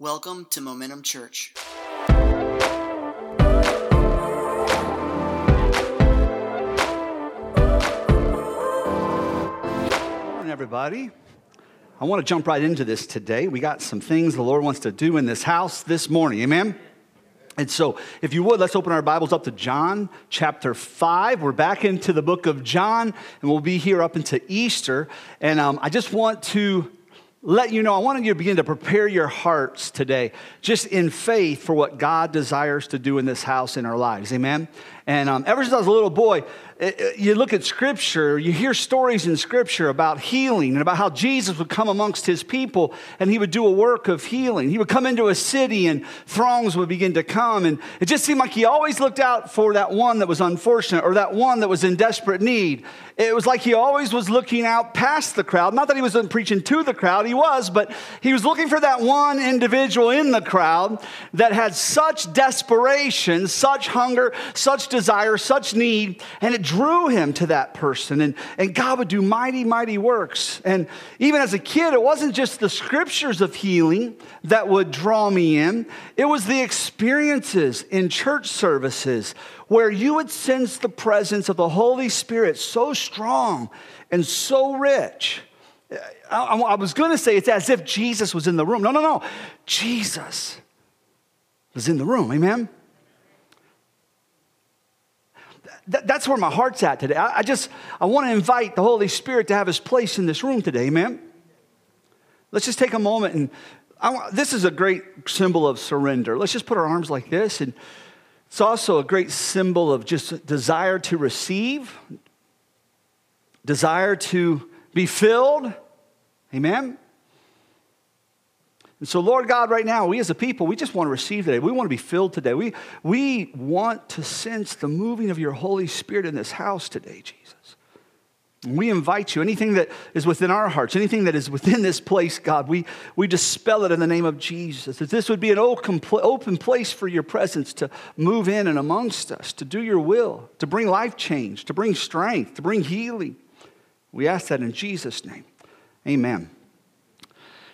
Welcome to Momentum Church. morning, everybody. I want to jump right into this today. We got some things the Lord wants to do in this house this morning. Amen? And so, if you would, let's open our Bibles up to John chapter 5. We're back into the book of John, and we'll be here up into Easter. And um, I just want to let you know, I wanted you to begin to prepare your hearts today, just in faith for what God desires to do in this house in our lives. Amen? And um, ever since I was a little boy, you look at scripture, you hear stories in scripture about healing and about how Jesus would come amongst his people and he would do a work of healing. He would come into a city and throngs would begin to come. And it just seemed like he always looked out for that one that was unfortunate or that one that was in desperate need. It was like he always was looking out past the crowd. Not that he wasn't preaching to the crowd, he was, but he was looking for that one individual in the crowd that had such desperation, such hunger, such desire such need, and it drew him to that person. And, and God would do mighty, mighty works. And even as a kid, it wasn't just the scriptures of healing that would draw me in, it was the experiences in church services where you would sense the presence of the Holy Spirit so strong and so rich. I, I was going to say it's as if Jesus was in the room. No, no, no. Jesus was in the room. Amen? Th- that's where my heart's at today. I, I just, I want to invite the Holy Spirit to have his place in this room today, amen? Let's just take a moment and I, this is a great symbol of surrender. Let's just put our arms like this. And it's also a great symbol of just desire to receive, desire to be filled. Amen? And so, Lord God, right now, we as a people, we just want to receive today. We want to be filled today. We, we want to sense the moving of your Holy Spirit in this house today, Jesus. We invite you, anything that is within our hearts, anything that is within this place, God, we, we dispel it in the name of Jesus. That this would be an open, open place for your presence to move in and amongst us, to do your will, to bring life change, to bring strength, to bring healing. We ask that in Jesus' name. Amen.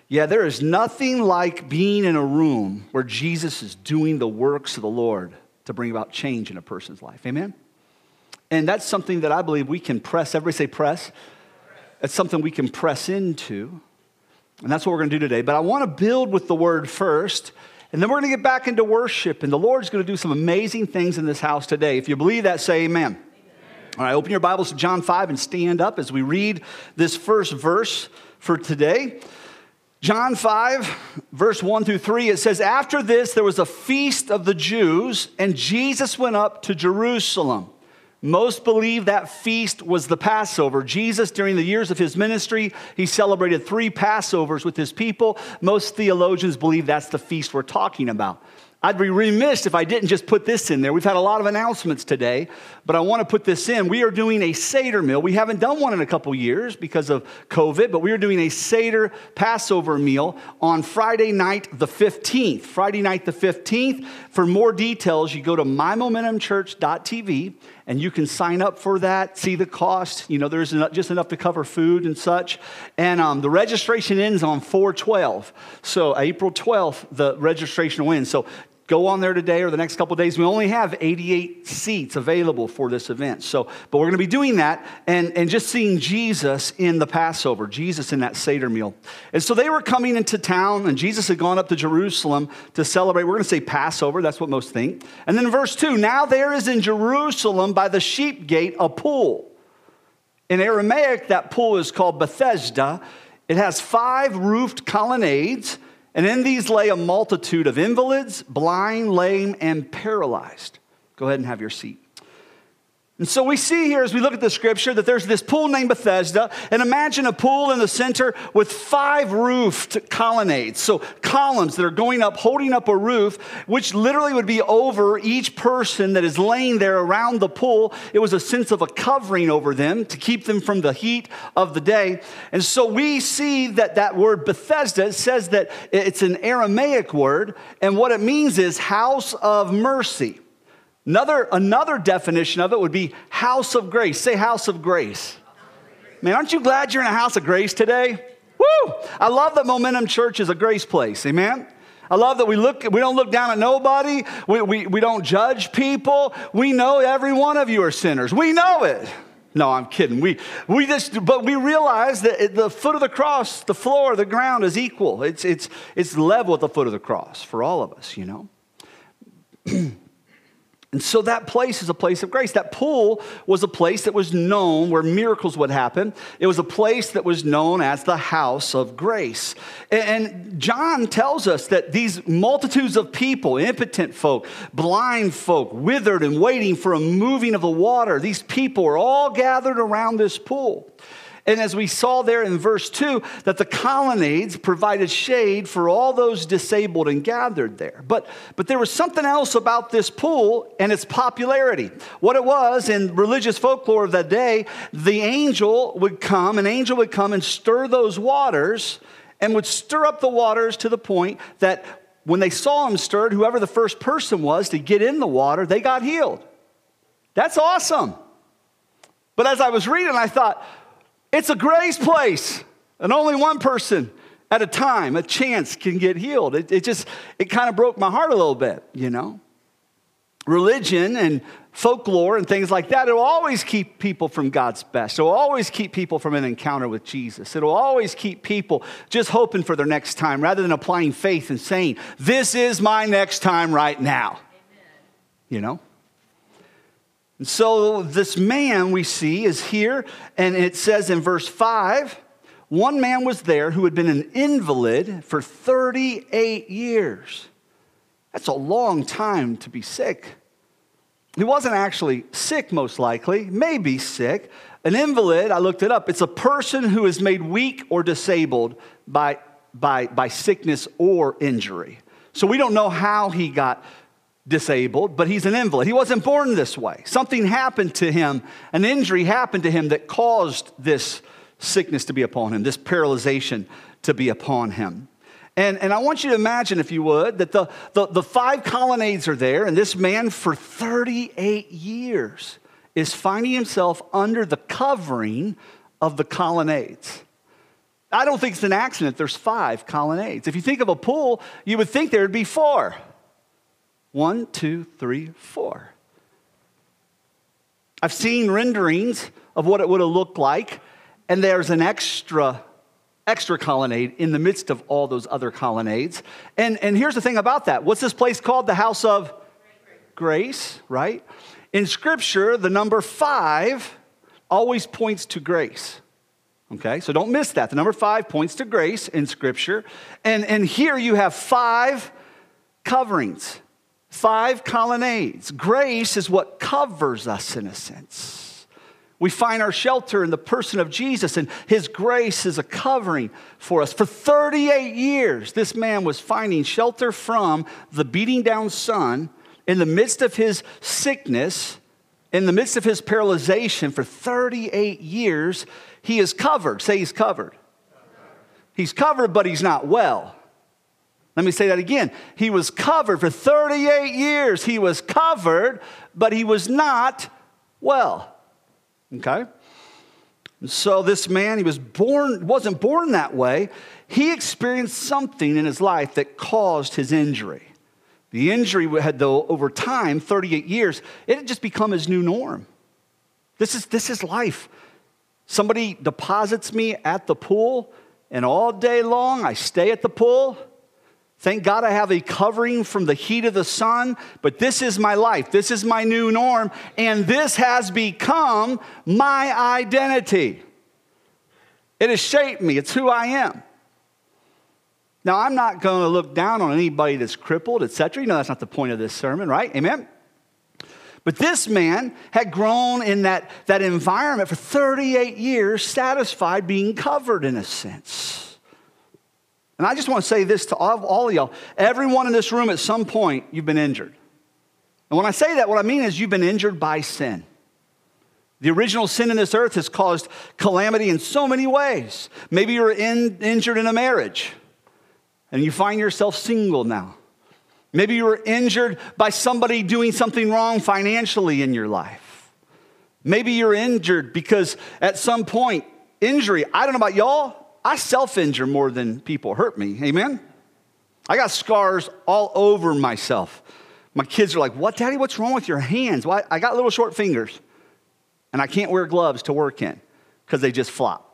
Yeah, there is nothing like being in a room where Jesus is doing the works of the Lord to bring about change in a person's life. Amen? And that's something that I believe we can press. Everybody say press. It's something we can press into. And that's what we're going to do today. But I want to build with the word first. And then we're going to get back into worship. And the Lord's going to do some amazing things in this house today. If you believe that, say amen. amen. All right, open your Bibles to John 5 and stand up as we read this first verse for today. John 5, verse 1 through 3, it says, After this, there was a feast of the Jews, and Jesus went up to Jerusalem. Most believe that feast was the Passover. Jesus, during the years of his ministry, he celebrated three Passovers with his people. Most theologians believe that's the feast we're talking about. I'd be remiss if I didn't just put this in there. We've had a lot of announcements today, but I want to put this in. We are doing a Seder meal. We haven't done one in a couple years because of COVID, but we are doing a Seder Passover meal on Friday night the 15th. Friday night the 15th. For more details, you go to mymomentumchurch.tv and you can sign up for that, see the cost. You know, there's just enough to cover food and such. And um, the registration ends on 412. So April 12th, the registration will end. So go on there today or the next couple days. We only have 88 seats available for this event. So, but we're going to be doing that and, and just seeing Jesus in the Passover, Jesus in that Seder meal. And so they were coming into town, and Jesus had gone up to Jerusalem to celebrate. We're going to say Passover, that's what most think. And then verse 2 now there is in Jerusalem by the sheep gate a pool. In Aramaic, that pool is called Bethesda. It has five roofed colonnades and in these lay a multitude of invalids, blind, lame, and paralyzed. Go ahead and have your seat. And so we see here as we look at the scripture that there's this pool named Bethesda, and imagine a pool in the center with five roofed colonnades. So columns that are going up, holding up a roof, which literally would be over each person that is laying there around the pool. It was a sense of a covering over them to keep them from the heat of the day. And so we see that that word Bethesda says that it's an Aramaic word, and what it means is house of mercy. Another, another definition of it would be house of grace. Say house of grace. Man, aren't you glad you're in a house of grace today? Woo! I love that Momentum Church is a grace place. Amen? I love that we look, we don't look down at nobody. We, we, we don't judge people. We know every one of you are sinners. We know it. No, I'm kidding. We, we just, but we realize that at the foot of the cross, the floor, the ground is equal. It's, it's, it's level at the foot of the cross for all of us, you know? And so that place is a place of grace. That pool was a place that was known where miracles would happen. It was a place that was known as the house of grace. And John tells us that these multitudes of people, impotent folk, blind folk, withered and waiting for a moving of the water, these people are all gathered around this pool. And as we saw there in verse 2, that the colonnades provided shade for all those disabled and gathered there. But, but there was something else about this pool and its popularity. What it was in religious folklore of that day, the angel would come, an angel would come and stir those waters and would stir up the waters to the point that when they saw him stirred, whoever the first person was to get in the water, they got healed. That's awesome. But as I was reading, I thought, it's a grace place, and only one person at a time, a chance can get healed. It, it just, it kind of broke my heart a little bit, you know? Religion and folklore and things like that, it'll always keep people from God's best. It'll always keep people from an encounter with Jesus. It'll always keep people just hoping for their next time rather than applying faith and saying, This is my next time right now. Amen. You know? And so this man we see is here, and it says in verse 5 one man was there who had been an invalid for 38 years. That's a long time to be sick. He wasn't actually sick, most likely, maybe sick. An invalid, I looked it up, it's a person who is made weak or disabled by, by, by sickness or injury. So we don't know how he got disabled, but he's an invalid. He wasn't born this way. Something happened to him, an injury happened to him that caused this sickness to be upon him, this paralyzation to be upon him. And, and I want you to imagine, if you would, that the, the, the five colonnades are there, and this man for 38 years is finding himself under the covering of the colonnades. I don't think it's an accident there's five colonnades. If you think of a pool, you would think there'd be four. One, two, three, four. I've seen renderings of what it would have looked like, and there's an extra extra colonnade in the midst of all those other colonnades. And, and here's the thing about that. What's this place called? The house of grace, right? In scripture, the number five always points to grace. Okay, so don't miss that. The number five points to grace in scripture. And, and here you have five coverings five colonnades. Grace is what covers us in a sense. We find our shelter in the person of Jesus, and his grace is a covering for us. For 38 years, this man was finding shelter from the beating down sun in the midst of his sickness, in the midst of his paralyzation. For 38 years, he is covered. Say he's covered. He's covered, but he's not well. Let me say that again. He was covered for 38 years. He was covered, but he was not well. Okay? So this man, he was born, wasn't born that way. He experienced something in his life that caused his injury. The injury had, though, over time, 38 years, it had just become his new norm. This is, this is life. Somebody deposits me at the pool, and all day long I stay at the pool Thank God I have a covering from the heat of the sun, but this is my life. This is my new norm, and this has become my identity. It has shaped me, it's who I am. Now, I'm not going to look down on anybody that's crippled, etc. You know, that's not the point of this sermon, right? Amen? But this man had grown in that, that environment for 38 years, satisfied being covered in a sense. And I just want to say this to all, all of y'all. Everyone in this room at some point, you've been injured. And when I say that, what I mean is you've been injured by sin. The original sin in this earth has caused calamity in so many ways. Maybe you're in, injured in a marriage and you find yourself single now. Maybe you were injured by somebody doing something wrong financially in your life. Maybe you're injured because at some point, injury, I don't know about y'all, I self injure more than people hurt me. Amen? I got scars all over myself. My kids are like, What, Daddy? What's wrong with your hands? Well, I got little short fingers, and I can't wear gloves to work in because they just flop.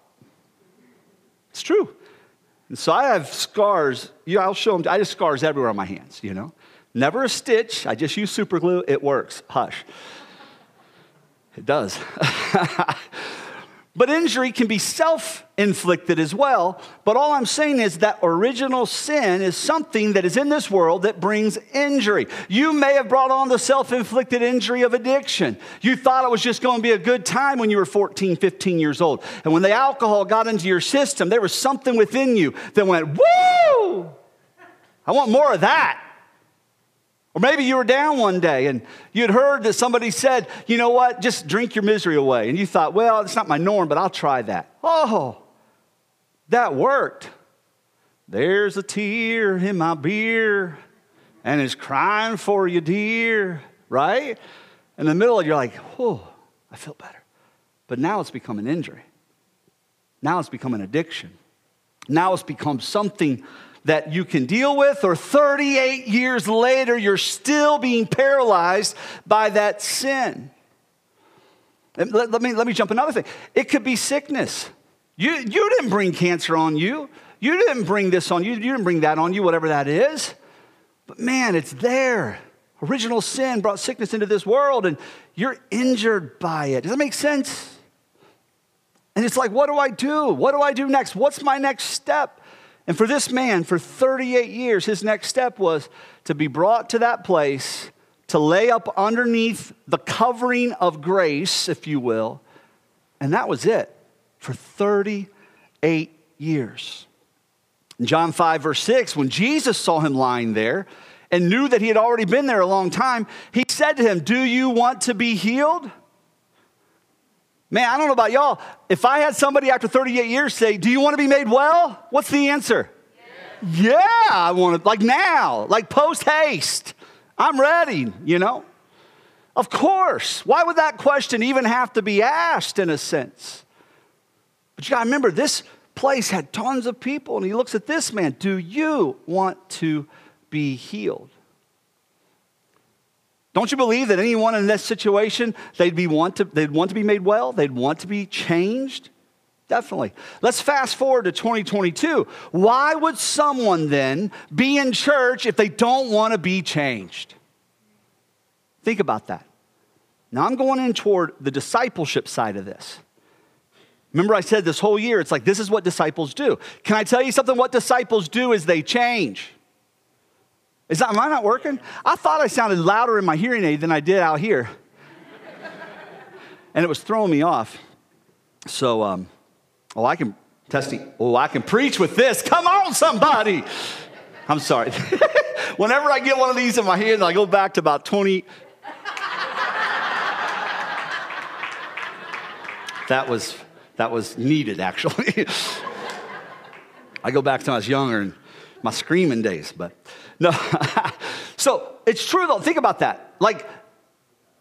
It's true. And so I have scars. Yeah, I'll show them. I just scars everywhere on my hands, you know. Never a stitch. I just use super glue. It works. Hush. It does. But injury can be self inflicted as well. But all I'm saying is that original sin is something that is in this world that brings injury. You may have brought on the self inflicted injury of addiction. You thought it was just going to be a good time when you were 14, 15 years old. And when the alcohol got into your system, there was something within you that went, Woo! I want more of that. Or maybe you were down one day and you'd heard that somebody said, you know what, just drink your misery away. And you thought, well, it's not my norm, but I'll try that. Oh, that worked. There's a tear in my beer and it's crying for you, dear, right? In the middle, you're like, oh, I feel better. But now it's become an injury. Now it's become an addiction. Now it's become something that you can deal with, or 38 years later, you're still being paralyzed by that sin. Let, let, me, let me jump another thing. It could be sickness. You, you didn't bring cancer on you. You didn't bring this on you. You didn't bring that on you, whatever that is. But man, it's there. Original sin brought sickness into this world, and you're injured by it. Does that make sense? And it's like, what do I do? What do I do next? What's my next step? And for this man, for 38 years, his next step was to be brought to that place, to lay up underneath the covering of grace, if you will. And that was it for 38 years. In John 5, verse 6, when Jesus saw him lying there and knew that he had already been there a long time, he said to him, Do you want to be healed? Man, I don't know about y'all. If I had somebody after 38 years say, Do you want to be made well? What's the answer? Yeah, yeah I want to, like now, like post haste. I'm ready, you know? Of course. Why would that question even have to be asked in a sense? But you got to remember, this place had tons of people, and he looks at this man Do you want to be healed? Don't you believe that anyone in this situation, they'd, be want to, they'd want to be made well? They'd want to be changed? Definitely. Let's fast forward to 2022. Why would someone then be in church if they don't want to be changed? Think about that. Now I'm going in toward the discipleship side of this. Remember, I said this whole year, it's like this is what disciples do. Can I tell you something? What disciples do is they change. Is that, am I not working? I thought I sounded louder in my hearing aid than I did out here. and it was throwing me off. So, um, oh, I can testing. Oh, I can preach with this. Come on, somebody. I'm sorry. Whenever I get one of these in my hand, I go back to about 20. that was that was needed actually. I go back to when I was younger and my screaming days, but no. so it's true though. Think about that. Like,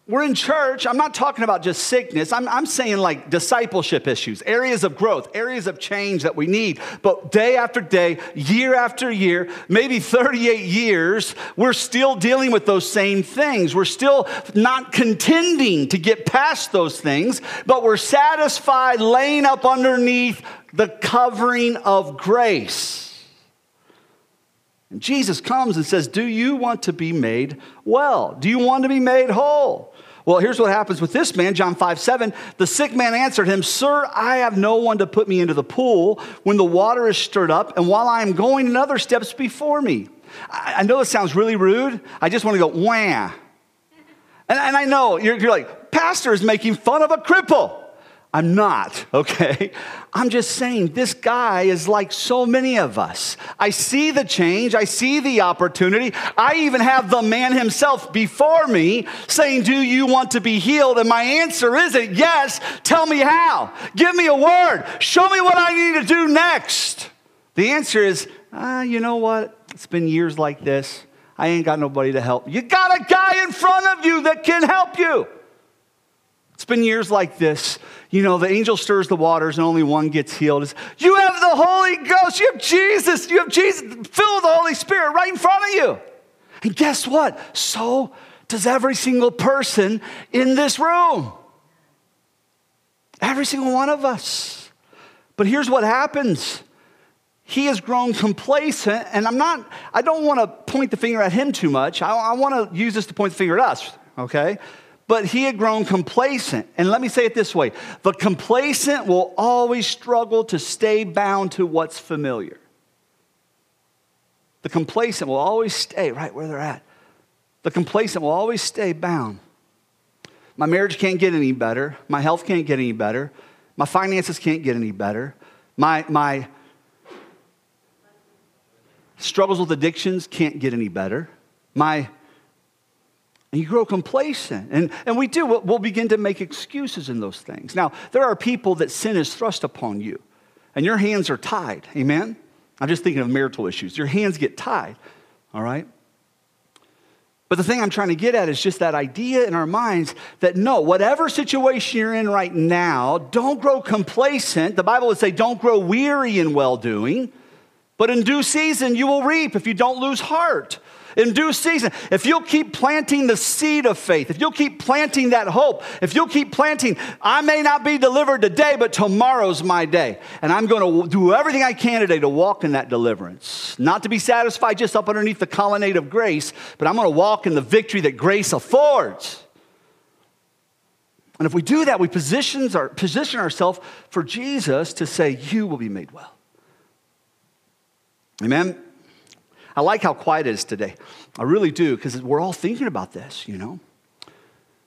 we're in church. I'm not talking about just sickness. I'm, I'm saying like discipleship issues, areas of growth, areas of change that we need. But day after day, year after year, maybe 38 years, we're still dealing with those same things. We're still not contending to get past those things, but we're satisfied laying up underneath the covering of grace. And Jesus comes and says, Do you want to be made well? Do you want to be made whole? Well, here's what happens with this man, John 5 7. The sick man answered him, Sir, I have no one to put me into the pool when the water is stirred up, and while I am going, another steps before me. I, know this sounds really rude. I just want to go, wham. And, and I know you're, you're like, Pastor is making fun of a cripple. I'm not, okay? I'm just saying this guy is like so many of us. I see the change, I see the opportunity. I even have the man himself before me saying, Do you want to be healed? And my answer isn't yes. Tell me how. Give me a word. Show me what I need to do next. The answer is, ah, you know what? It's been years like this. I ain't got nobody to help. You got a guy in front of you that can help you. It's been years like this. You know, the angel stirs the waters and only one gets healed. It's, you have the Holy Ghost. You have Jesus. You have Jesus filled with the Holy Spirit right in front of you. And guess what? So does every single person in this room. Every single one of us. But here's what happens he has grown complacent, and I'm not, I don't want to point the finger at him too much. I, I want to use this to point the finger at us, okay? But he had grown complacent. And let me say it this way the complacent will always struggle to stay bound to what's familiar. The complacent will always stay right where they're at. The complacent will always stay bound. My marriage can't get any better. My health can't get any better. My finances can't get any better. My, my struggles with addictions can't get any better. My you grow complacent. And, and we do, we'll begin to make excuses in those things. Now, there are people that sin is thrust upon you, and your hands are tied. Amen? I'm just thinking of marital issues. Your hands get tied, all right? But the thing I'm trying to get at is just that idea in our minds that no, whatever situation you're in right now, don't grow complacent. The Bible would say, don't grow weary in well doing, but in due season you will reap if you don't lose heart in due season. If you'll keep planting the seed of faith, if you'll keep planting that hope, if you'll keep planting, I may not be delivered today, but tomorrow's my day. And I'm going to do everything I can today to walk in that deliverance. Not to be satisfied just up underneath the colonnade of grace, but I'm going to walk in the victory that grace affords. And if we do that, we positions our, position ourselves for Jesus to say, You will be made well. Amen. I like how quiet it is today. I really do, because we're all thinking about this, you know?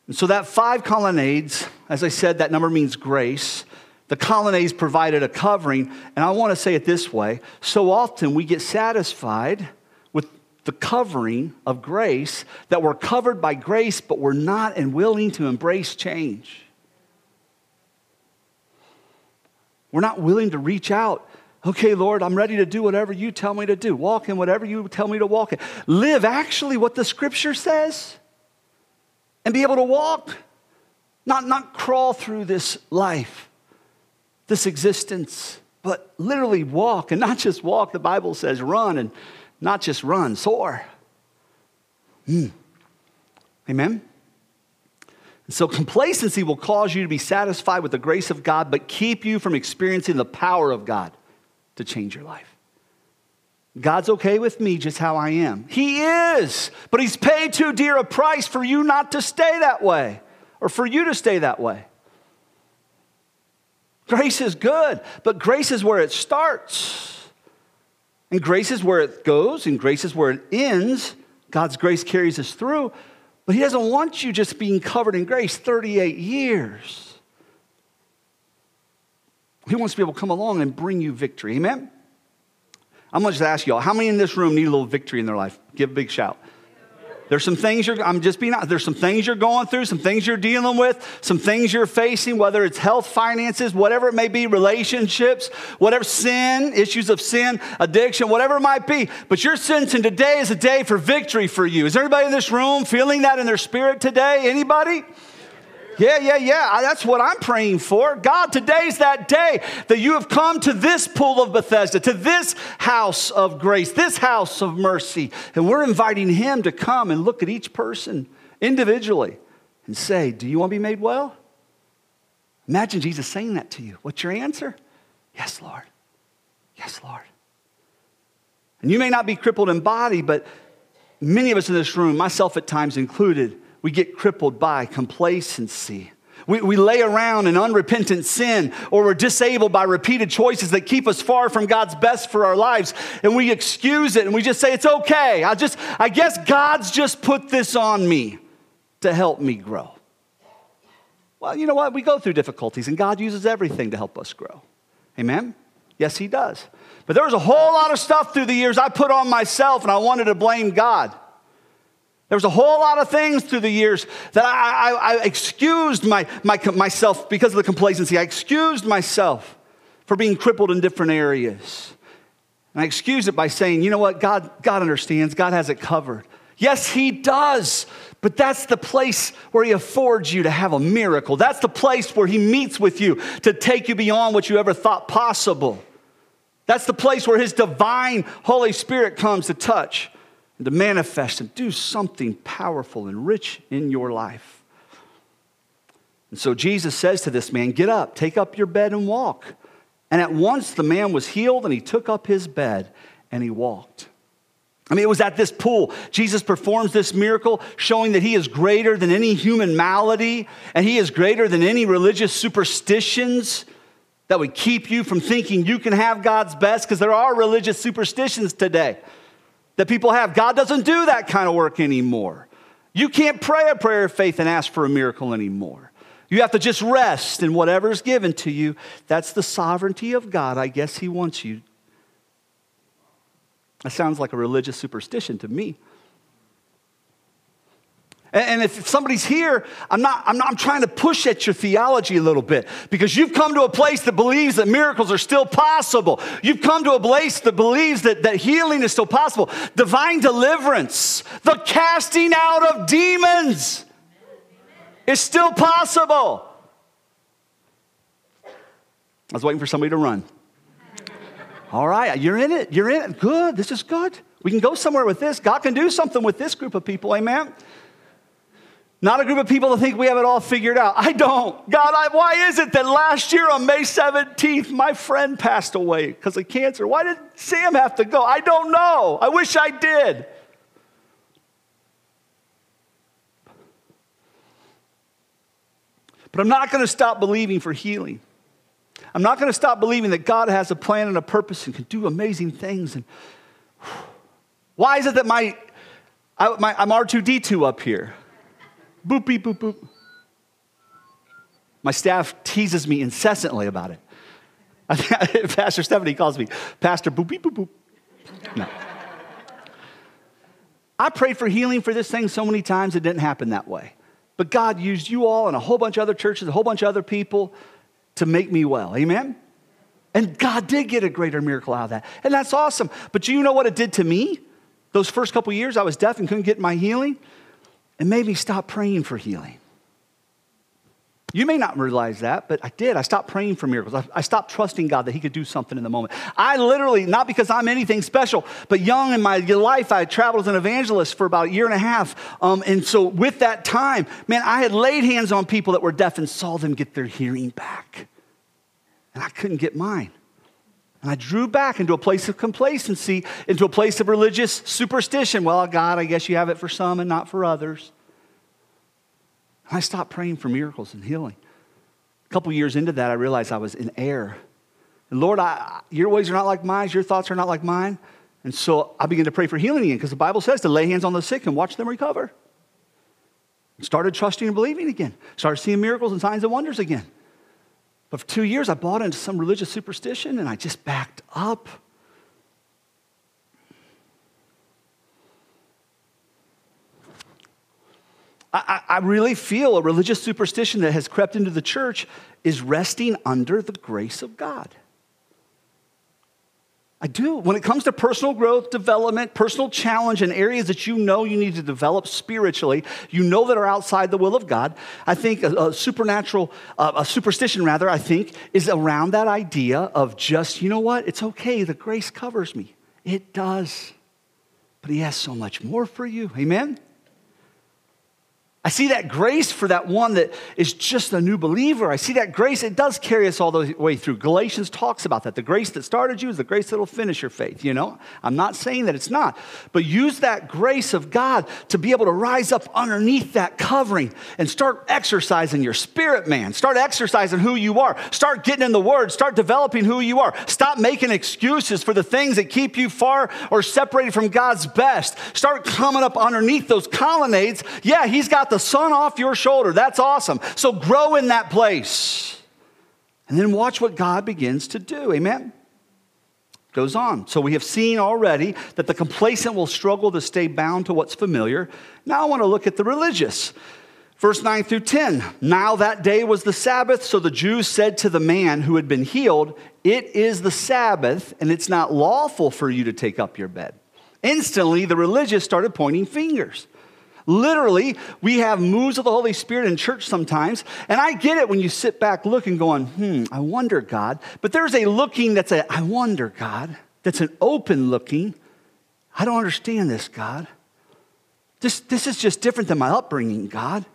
And so that five colonnades, as I said, that number means grace. The colonnades provided a covering, and I want to say it this way so often we get satisfied with the covering of grace that we're covered by grace, but we're not and willing to embrace change. We're not willing to reach out Okay, Lord, I'm ready to do whatever you tell me to do. Walk in whatever you tell me to walk in. Live actually what the scripture says and be able to walk, not, not crawl through this life, this existence, but literally walk and not just walk. The Bible says run and not just run, soar. Hmm. Amen? So, complacency will cause you to be satisfied with the grace of God, but keep you from experiencing the power of God to change your life. God's okay with me just how I am. He is, but He's paid too dear a price for you not to stay that way or for you to stay that way. Grace is good, but grace is where it starts. And grace is where it goes, and grace is where it ends. God's grace carries us through, but He doesn't want you just being covered in grace 38 years. He wants to be able to come along and bring you victory. Amen? I'm going to just ask y'all, how many in this room need a little victory in their life? Give a big shout. There's some things you're, I'm just being honest, there's some things you're going through, some things you're dealing with, some things you're facing, whether it's health, finances, whatever it may be, relationships, whatever sin, issues of sin, addiction, whatever it might be. But you're sensing today is a day for victory for you. Is everybody in this room feeling that in their spirit today? Anybody? Yeah, yeah, yeah. That's what I'm praying for. God, today's that day that you have come to this pool of Bethesda, to this house of grace, this house of mercy. And we're inviting Him to come and look at each person individually and say, Do you want to be made well? Imagine Jesus saying that to you. What's your answer? Yes, Lord. Yes, Lord. And you may not be crippled in body, but many of us in this room, myself at times included, we get crippled by complacency. We, we lay around in unrepentant sin, or we're disabled by repeated choices that keep us far from God's best for our lives. And we excuse it and we just say, it's okay. I just, I guess God's just put this on me to help me grow. Well, you know what? We go through difficulties, and God uses everything to help us grow. Amen? Yes, He does. But there was a whole lot of stuff through the years I put on myself, and I wanted to blame God. There was a whole lot of things through the years that I, I, I excused my, my, myself because of the complacency. I excused myself for being crippled in different areas. And I excuse it by saying, you know what? God, God understands, God has it covered. Yes, He does. But that's the place where He affords you to have a miracle. That's the place where He meets with you to take you beyond what you ever thought possible. That's the place where His divine Holy Spirit comes to touch and to manifest and do something powerful and rich in your life. And so Jesus says to this man, Get up, take up your bed and walk. And at once the man was healed and he took up his bed and he walked. I mean, it was at this pool. Jesus performs this miracle, showing that he is greater than any human malady and he is greater than any religious superstitions that would keep you from thinking you can have God's best, because there are religious superstitions today that people have. God doesn't do that kind of work anymore. You can't pray a prayer of faith and ask for a miracle anymore. You have to just rest in whatever's given to you. That's the sovereignty of God. I guess He wants you that sounds like a religious superstition to me. And if somebody's here, I'm not, I'm not I'm trying to push at your theology a little bit because you've come to a place that believes that miracles are still possible. You've come to a place that believes that, that healing is still possible. Divine deliverance, the casting out of demons is still possible. I was waiting for somebody to run. All right, you're in it. You're in it. Good. This is good. We can go somewhere with this. God can do something with this group of people. Amen. Not a group of people that think we have it all figured out. I don't. God, I, why is it that last year on May 17th, my friend passed away because of cancer? Why did Sam have to go? I don't know. I wish I did. But I'm not going to stop believing for healing. I'm not going to stop believing that God has a plan and a purpose and can do amazing things. And why is it that my, I, my I'm R2D2 up here? Boop, beep, boop, boop. My staff teases me incessantly about it. Pastor Stephanie calls me Pastor Boop, beep, boop, boop. No. I prayed for healing for this thing so many times it didn't happen that way. But God used you all and a whole bunch of other churches, a whole bunch of other people to make me well. Amen? And God did get a greater miracle out of that. And that's awesome. But do you know what it did to me? Those first couple years I was deaf and couldn't get my healing. It maybe stop praying for healing. You may not realize that, but I did. I stopped praying for miracles. I, stopped trusting God that He could do something in the moment. I literally, not because I'm anything special, but young in my life, I traveled as an evangelist for about a year and a half. Um, and so, with that time, man, I had laid hands on people that were deaf and saw them get their hearing back. And I couldn't get mine. And I drew back into a place of complacency, into a place of religious superstition. Well, God, I guess you have it for some and not for others. I stopped praying for miracles and healing. A couple years into that, I realized I was in error. And Lord, I, your ways are not like mine, your thoughts are not like mine. And so I began to pray for healing again because the Bible says to lay hands on the sick and watch them recover. Started trusting and believing again. Started seeing miracles and signs and wonders again. But for two years, I bought into some religious superstition and I just backed up. I, I really feel a religious superstition that has crept into the church is resting under the grace of God. I do. When it comes to personal growth, development, personal challenge, and areas that you know you need to develop spiritually, you know that are outside the will of God, I think a, a supernatural, uh, a superstition rather, I think, is around that idea of just, you know what, it's okay, the grace covers me. It does. But He has so much more for you. Amen? I see that grace for that one that is just a new believer. I see that grace, it does carry us all the way through. Galatians talks about that. The grace that started you is the grace that'll finish your faith, you know? I'm not saying that it's not, but use that grace of God to be able to rise up underneath that covering and start exercising your spirit, man. Start exercising who you are. Start getting in the Word. Start developing who you are. Stop making excuses for the things that keep you far or separated from God's best. Start coming up underneath those colonnades. Yeah, He's got the the sun off your shoulder. That's awesome. So grow in that place. And then watch what God begins to do. Amen? Goes on. So we have seen already that the complacent will struggle to stay bound to what's familiar. Now I want to look at the religious. Verse 9 through 10. Now that day was the Sabbath, so the Jews said to the man who had been healed, It is the Sabbath, and it's not lawful for you to take up your bed. Instantly, the religious started pointing fingers. Literally, we have moves of the Holy Spirit in church sometimes. And I get it when you sit back looking, going, hmm, I wonder, God. But there's a looking that's a, I wonder, God, that's an open looking. I don't understand this, God. This, this is just different than my upbringing, God.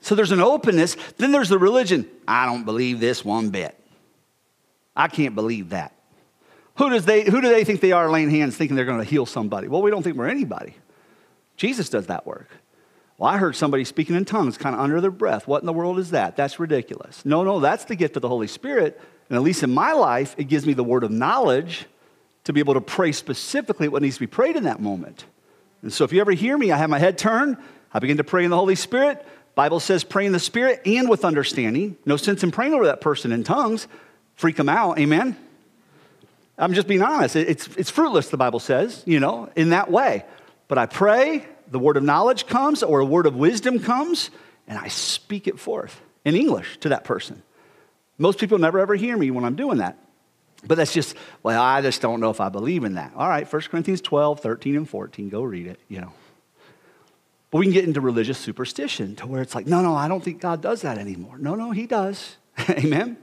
So there's an openness. Then there's the religion. I don't believe this one bit. I can't believe that. Who, does they, who do they think they are laying hands thinking they're going to heal somebody? Well, we don't think we're anybody. Jesus does that work. Well, I heard somebody speaking in tongues kind of under their breath. What in the world is that? That's ridiculous. No, no, that's the gift of the Holy Spirit. And at least in my life, it gives me the word of knowledge to be able to pray specifically what needs to be prayed in that moment. And so if you ever hear me, I have my head turned, I begin to pray in the Holy Spirit. Bible says pray in the Spirit and with understanding. No sense in praying over that person in tongues. Freak them out. Amen? I'm just being honest. It's, it's fruitless, the Bible says, you know, in that way. But I pray, the word of knowledge comes, or a word of wisdom comes, and I speak it forth in English to that person. Most people never ever hear me when I'm doing that. But that's just, well, I just don't know if I believe in that. All right, 1 Corinthians 12, 13, and 14, go read it, you know. But we can get into religious superstition to where it's like, no, no, I don't think God does that anymore. No, no, He does. Amen.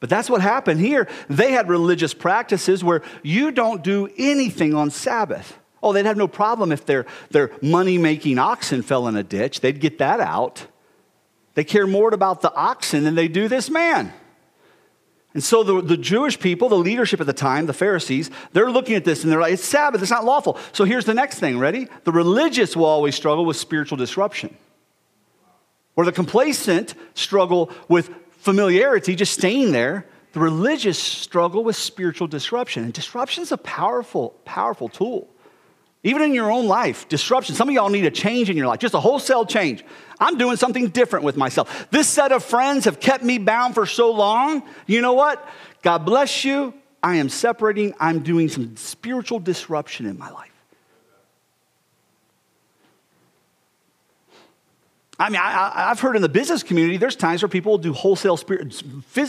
But that's what happened here. They had religious practices where you don't do anything on Sabbath. Oh, they'd have no problem if their, their money making oxen fell in a ditch. They'd get that out. They care more about the oxen than they do this man. And so the, the Jewish people, the leadership at the time, the Pharisees, they're looking at this and they're like, it's Sabbath, it's not lawful. So here's the next thing, ready? The religious will always struggle with spiritual disruption. Or the complacent struggle with familiarity, just staying there. The religious struggle with spiritual disruption. And disruption is a powerful, powerful tool. Even in your own life, disruption. Some of y'all need a change in your life, just a wholesale change. I'm doing something different with myself. This set of friends have kept me bound for so long. You know what? God bless you. I am separating, I'm doing some spiritual disruption in my life. I mean, I, have heard in the business community, there's times where people will do wholesale spirit,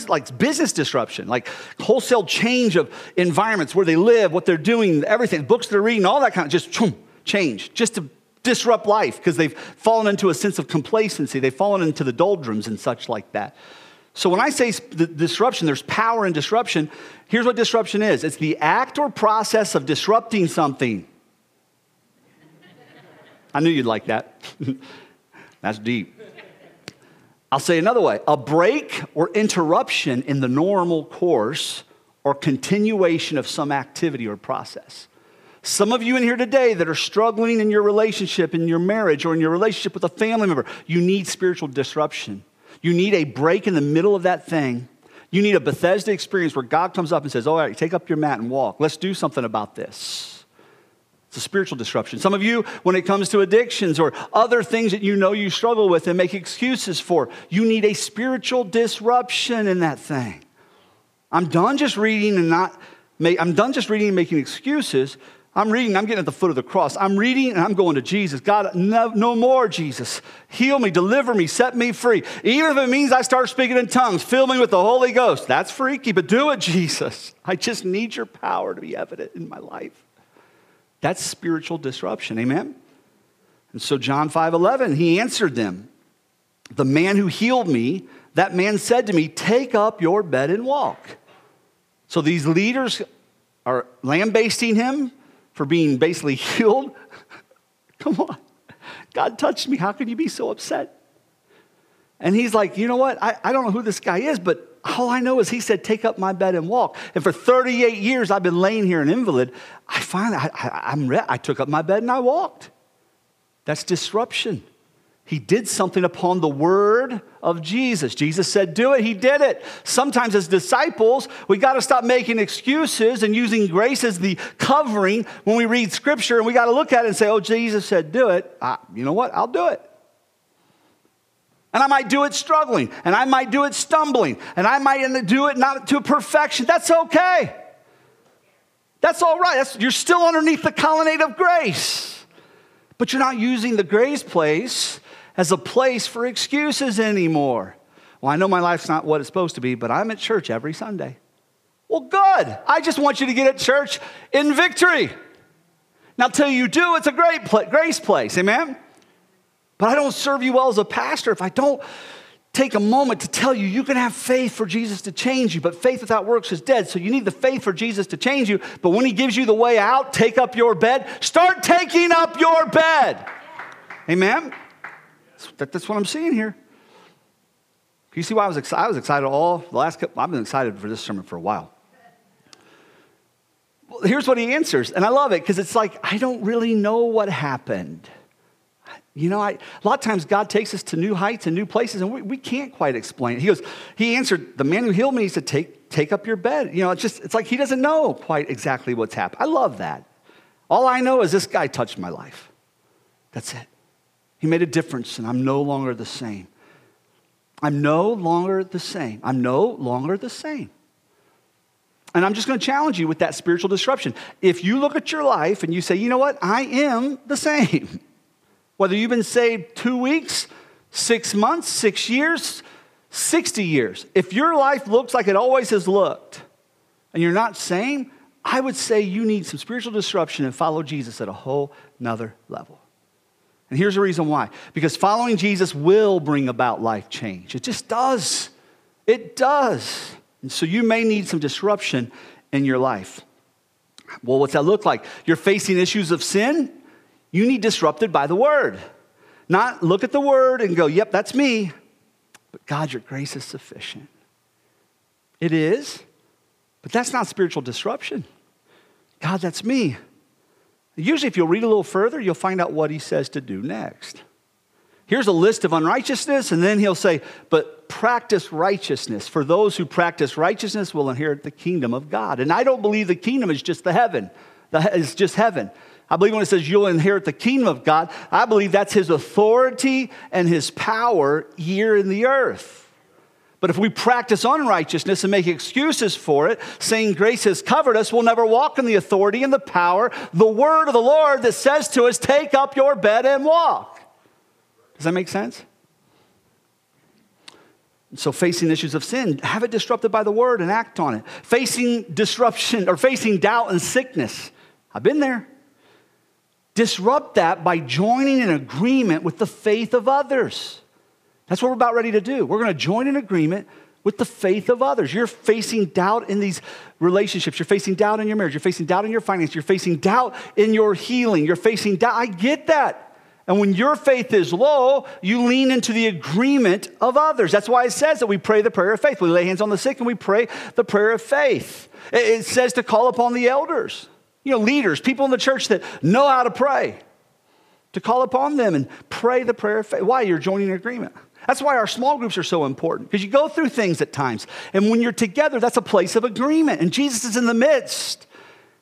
like business disruption, like wholesale change of environments where they live, what they're doing, everything, books they're reading, all that kind of just choom, change, just to disrupt life because they've fallen into a sense of complacency. They've fallen into the doldrums and such like that. So when I say disruption, there's power in disruption. Here's what disruption is it's the act or process of disrupting something. I knew you'd like that. That's deep. I'll say another way a break or interruption in the normal course or continuation of some activity or process. Some of you in here today that are struggling in your relationship, in your marriage, or in your relationship with a family member, you need spiritual disruption. You need a break in the middle of that thing. You need a Bethesda experience where God comes up and says, All right, take up your mat and walk. Let's do something about this. It's a spiritual disruption. Some of you, when it comes to addictions or other things that you know you struggle with and make excuses for, you need a spiritual disruption in that thing. I'm done just reading and not, I'm done just reading and making excuses. I'm reading, I'm getting at the foot of the cross. I'm reading and I'm going to Jesus. God, no, no, more, Jesus. Heal me, deliver me, set me free. Even if it means I start speaking in tongues, fill me with the Holy Ghost. That's freaky, but do it, Jesus. I just need your power to be evident in my life. That's spiritual disruption. Amen? And so John 5 11, he answered them. The man who healed me, that man said to me, Take up your bed and walk. So these leaders are lambasting him for being basically healed. Come on. God touched me. How can you be so upset? And he's like, You know what? I, I don't know who this guy is, but all I know is he said, Take up my bed and walk. And for 38 years, I've been laying here an invalid. I finally, I, I, I'm re- I took up my bed and I walked. That's disruption. He did something upon the word of Jesus. Jesus said, Do it. He did it. Sometimes, as disciples, we got to stop making excuses and using grace as the covering when we read scripture. And we got to look at it and say, Oh, Jesus said, Do it. I, you know what? I'll do it. And I might do it struggling, and I might do it stumbling, and I might do it not to perfection. That's okay. That's all right. That's, you're still underneath the colonnade of grace. But you're not using the grace place as a place for excuses anymore. Well, I know my life's not what it's supposed to be, but I'm at church every Sunday. Well, good. I just want you to get at church in victory. Now, till you do, it's a great pla- grace place. Amen? But I don't serve you well as a pastor if I don't take a moment to tell you you can have faith for Jesus to change you, but faith without works is dead. So you need the faith for Jesus to change you. But when he gives you the way out, take up your bed, start taking up your bed. Amen? That's what I'm seeing here. You see why I was excited? I was excited all the last couple, I've been excited for this sermon for a while. Well, here's what he answers, and I love it because it's like, I don't really know what happened. You know, I, a lot of times God takes us to new heights and new places, and we, we can't quite explain it. He goes, He answered, The man who healed me, he said, take, take up your bed. You know, it's just, it's like he doesn't know quite exactly what's happened. I love that. All I know is this guy touched my life. That's it. He made a difference, and I'm no longer the same. I'm no longer the same. I'm no longer the same. And I'm just going to challenge you with that spiritual disruption. If you look at your life and you say, you know what, I am the same. Whether you've been saved two weeks, six months, six years, 60 years, if your life looks like it always has looked and you're not sane, I would say you need some spiritual disruption and follow Jesus at a whole nother level. And here's the reason why because following Jesus will bring about life change. It just does. It does. And so you may need some disruption in your life. Well, what's that look like? You're facing issues of sin? You need disrupted by the word. Not look at the word and go, yep, that's me. But God, your grace is sufficient. It is, but that's not spiritual disruption. God, that's me. Usually, if you'll read a little further, you'll find out what he says to do next. Here's a list of unrighteousness, and then he'll say, But practice righteousness. For those who practice righteousness will inherit the kingdom of God. And I don't believe the kingdom is just the heaven, it's just heaven. I believe when it says you'll inherit the kingdom of God, I believe that's his authority and his power here in the earth. But if we practice unrighteousness and make excuses for it, saying grace has covered us, we'll never walk in the authority and the power, the word of the Lord that says to us, Take up your bed and walk. Does that make sense? So, facing issues of sin, have it disrupted by the word and act on it. Facing disruption or facing doubt and sickness, I've been there disrupt that by joining in agreement with the faith of others. That's what we're about ready to do. We're going to join in agreement with the faith of others. You're facing doubt in these relationships. You're facing doubt in your marriage. You're facing doubt in your finances. You're facing doubt in your healing. You're facing doubt. I get that. And when your faith is low, you lean into the agreement of others. That's why it says that we pray the prayer of faith. We lay hands on the sick and we pray the prayer of faith. It says to call upon the elders you know, leaders, people in the church that know how to pray, to call upon them and pray the prayer of faith. Why? You're joining an agreement. That's why our small groups are so important, because you go through things at times. And when you're together, that's a place of agreement. And Jesus is in the midst.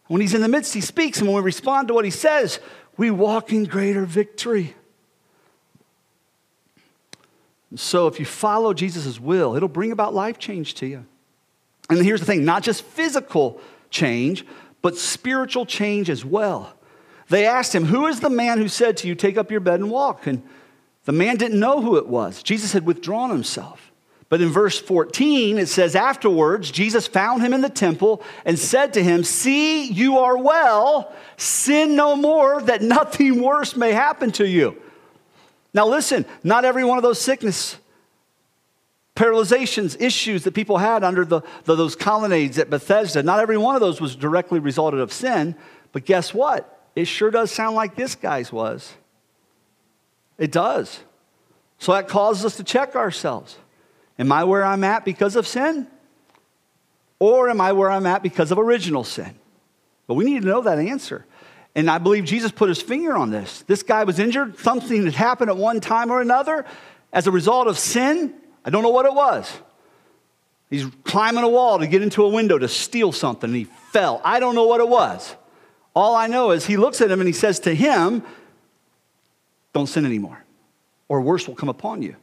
When he's in the midst, he speaks. And when we respond to what he says, we walk in greater victory. so if you follow Jesus' will, it'll bring about life change to you. And here's the thing not just physical change, but spiritual change as well. They asked him, Who is the man who said to you, Take up your bed and walk? And the man didn't know who it was. Jesus had withdrawn himself. But in verse 14, it says, Afterwards, Jesus found him in the temple and said to him, See, you are well, sin no more, that nothing worse may happen to you. Now, listen, not every one of those sickness paralyzations, issues that people had under the, the, those colonnades at Bethesda. Not every one of those was directly resulted of sin, but guess what? It sure does sound like this guy's was. It does. So that causes us to check ourselves. Am I where I'm at because of sin? Or am I where I'm at because of original sin? But we need to know that answer. And I believe Jesus put his finger on this. This guy was injured, something had happened at one time or another as a result of sin, I don't know what it was. He's climbing a wall to get into a window to steal something and he fell. I don't know what it was. All I know is he looks at him and he says to him, Don't sin anymore, or worse will come upon you.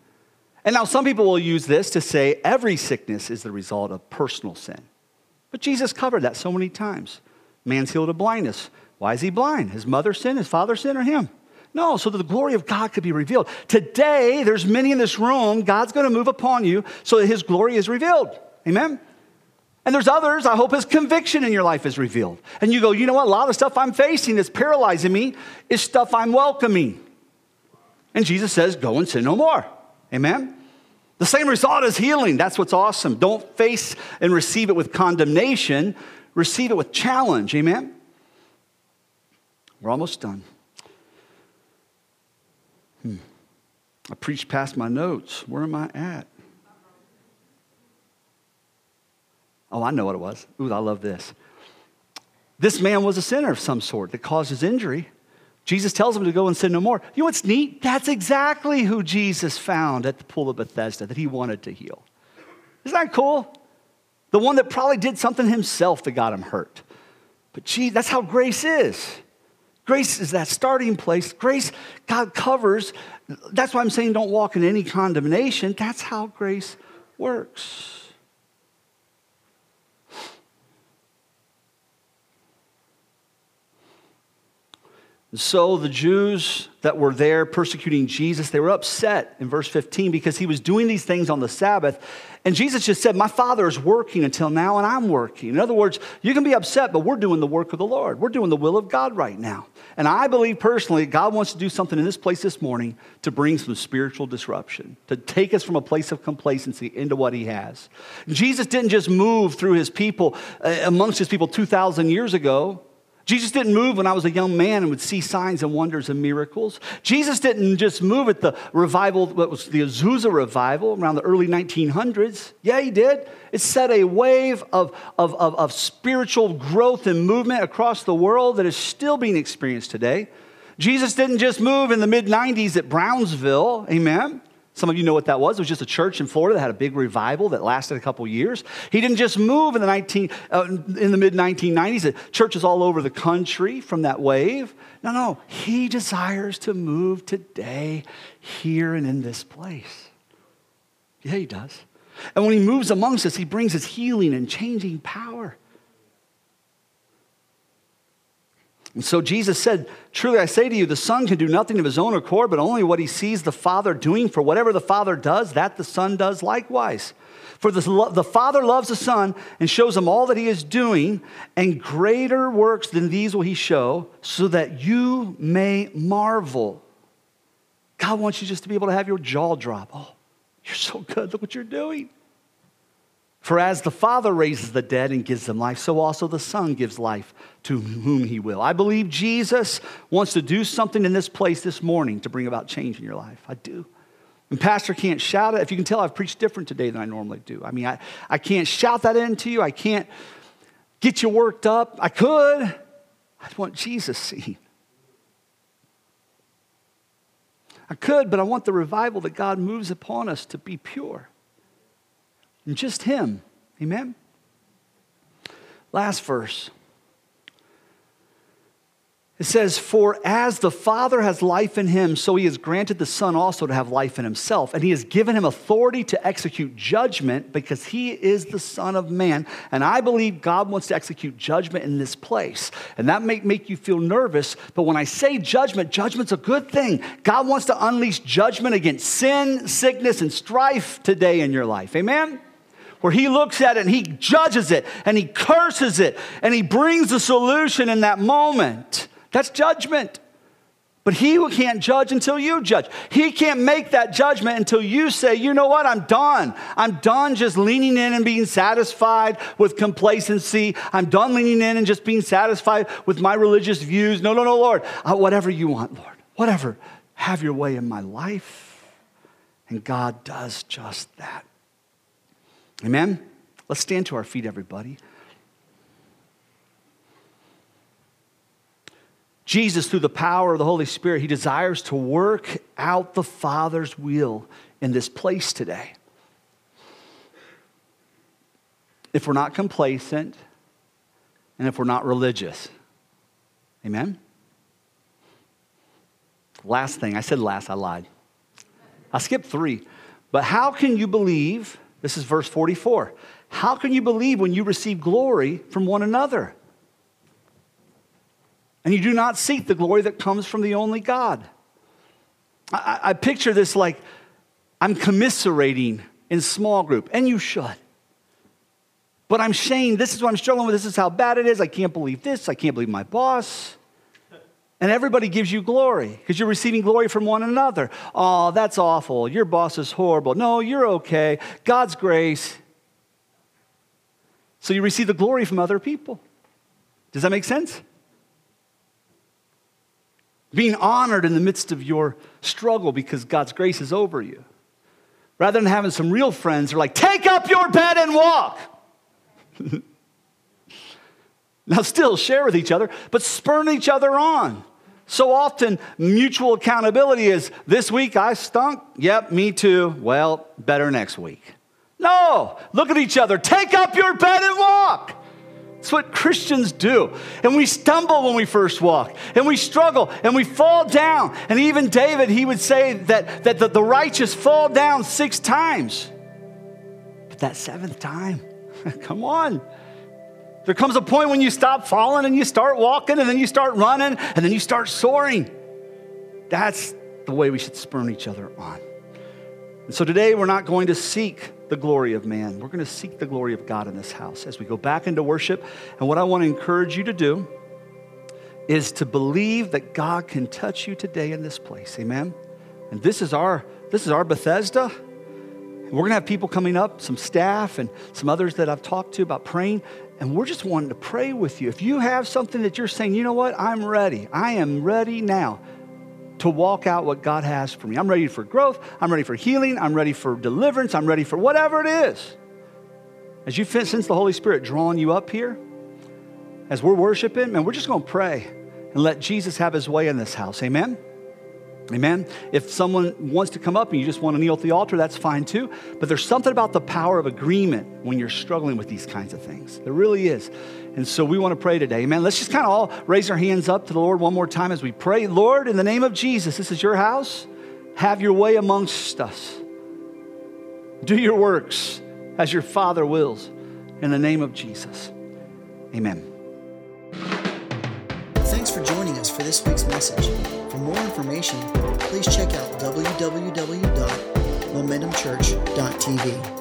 And now some people will use this to say every sickness is the result of personal sin. But Jesus covered that so many times. Man's healed of blindness. Why is he blind? His mother sinned, his father sinned, or him? No, so that the glory of God could be revealed. Today, there's many in this room, God's going to move upon you so that his glory is revealed. Amen? And there's others, I hope his conviction in your life is revealed. And you go, you know what? A lot of stuff I'm facing that's paralyzing me is stuff I'm welcoming. And Jesus says, go and sin no more. Amen? The same result is healing. That's what's awesome. Don't face and receive it with condemnation, receive it with challenge. Amen? We're almost done. Hmm. I preached past my notes. Where am I at? Oh, I know what it was. Ooh, I love this. This man was a sinner of some sort that caused his injury. Jesus tells him to go and sin no more. You know what's neat? That's exactly who Jesus found at the pool of Bethesda that he wanted to heal. Isn't that cool? The one that probably did something himself that got him hurt. But gee, that's how grace is. Grace is that starting place. Grace, God covers. That's why I'm saying don't walk in any condemnation. That's how grace works. So the Jews that were there persecuting Jesus, they were upset in verse 15 because he was doing these things on the Sabbath. And Jesus just said, My Father is working until now, and I'm working. In other words, you can be upset, but we're doing the work of the Lord. We're doing the will of God right now. And I believe personally, God wants to do something in this place this morning to bring some spiritual disruption, to take us from a place of complacency into what He has. Jesus didn't just move through His people, uh, amongst His people 2,000 years ago. Jesus didn't move when I was a young man and would see signs and wonders and miracles. Jesus didn't just move at the revival, what was the Azusa revival around the early 1900s. Yeah, he did. It set a wave of, of, of, of spiritual growth and movement across the world that is still being experienced today. Jesus didn't just move in the mid 90s at Brownsville, amen. Some of you know what that was. It was just a church in Florida that had a big revival that lasted a couple years. He didn't just move in the, 19, uh, in the mid 1990s, churches all over the country from that wave. No, no. He desires to move today, here, and in this place. Yeah, he does. And when he moves amongst us, he brings his healing and changing power. And so Jesus said, Truly I say to you, the Son can do nothing of his own accord, but only what he sees the Father doing. For whatever the Father does, that the Son does likewise. For the, the Father loves the Son and shows him all that he is doing, and greater works than these will he show, so that you may marvel. God wants you just to be able to have your jaw drop. Oh, you're so good. Look what you're doing. For as the Father raises the dead and gives them life, so also the Son gives life to whom he will. I believe Jesus wants to do something in this place this morning to bring about change in your life. I do. And Pastor can't shout it. If you can tell, I've preached different today than I normally do. I mean, I, I can't shout that into you. I can't get you worked up. I could. I want Jesus seen. I could, but I want the revival that God moves upon us to be pure and just Him. Amen? Last verse. It says, For as the Father has life in him, so he has granted the Son also to have life in himself. And he has given him authority to execute judgment because he is the Son of Man. And I believe God wants to execute judgment in this place. And that may make you feel nervous, but when I say judgment, judgment's a good thing. God wants to unleash judgment against sin, sickness, and strife today in your life. Amen? Where he looks at it and he judges it and he curses it and he brings a solution in that moment. That's judgment. But he can't judge until you judge. He can't make that judgment until you say, you know what, I'm done. I'm done just leaning in and being satisfied with complacency. I'm done leaning in and just being satisfied with my religious views. No, no, no, Lord. Uh, whatever you want, Lord. Whatever. Have your way in my life. And God does just that. Amen? Let's stand to our feet, everybody. Jesus, through the power of the Holy Spirit, he desires to work out the Father's will in this place today. If we're not complacent and if we're not religious. Amen? Last thing, I said last, I lied. I skipped three. But how can you believe this is verse 44. How can you believe when you receive glory from one another? And you do not seek the glory that comes from the only God. I, I picture this like I'm commiserating in small group, and you should. But I'm Shane, this is what I'm struggling with, this is how bad it is. I can't believe this, I can't believe my boss. And everybody gives you glory because you're receiving glory from one another. Oh, that's awful. Your boss is horrible. No, you're okay. God's grace. So you receive the glory from other people. Does that make sense? Being honored in the midst of your struggle because God's grace is over you. Rather than having some real friends who are like, take up your bed and walk. now, still share with each other, but spurn each other on. So often, mutual accountability is this week I stunk. Yep, me too. Well, better next week. No, look at each other. Take up your bed and walk. It's what Christians do. And we stumble when we first walk, and we struggle, and we fall down. And even David, he would say that, that the, the righteous fall down six times. But that seventh time, Come on. There comes a point when you stop falling and you start walking and then you start running and then you start soaring. That's the way we should spurn each other on. And so today we're not going to seek the glory of man. We're going to seek the glory of God in this house as we go back into worship. And what I want to encourage you to do is to believe that God can touch you today in this place. Amen. And this is our this is our Bethesda. We're going to have people coming up, some staff and some others that I've talked to about praying, and we're just wanting to pray with you. If you have something that you're saying, you know what, I'm ready. I am ready now to walk out what God has for me. I'm ready for growth. I'm ready for healing. I'm ready for deliverance. I'm ready for whatever it is. As you sense the Holy Spirit drawing you up here, as we're worshiping, man, we're just going to pray and let Jesus have his way in this house. Amen. Amen. If someone wants to come up and you just want to kneel at the altar, that's fine too. But there's something about the power of agreement when you're struggling with these kinds of things. There really is. And so we want to pray today. Amen. Let's just kind of all raise our hands up to the Lord one more time as we pray. Lord, in the name of Jesus, this is your house. Have your way amongst us. Do your works as your Father wills. In the name of Jesus. Amen. Thanks for joining us for this week's message. For more information, please check out www.momentumchurch.tv.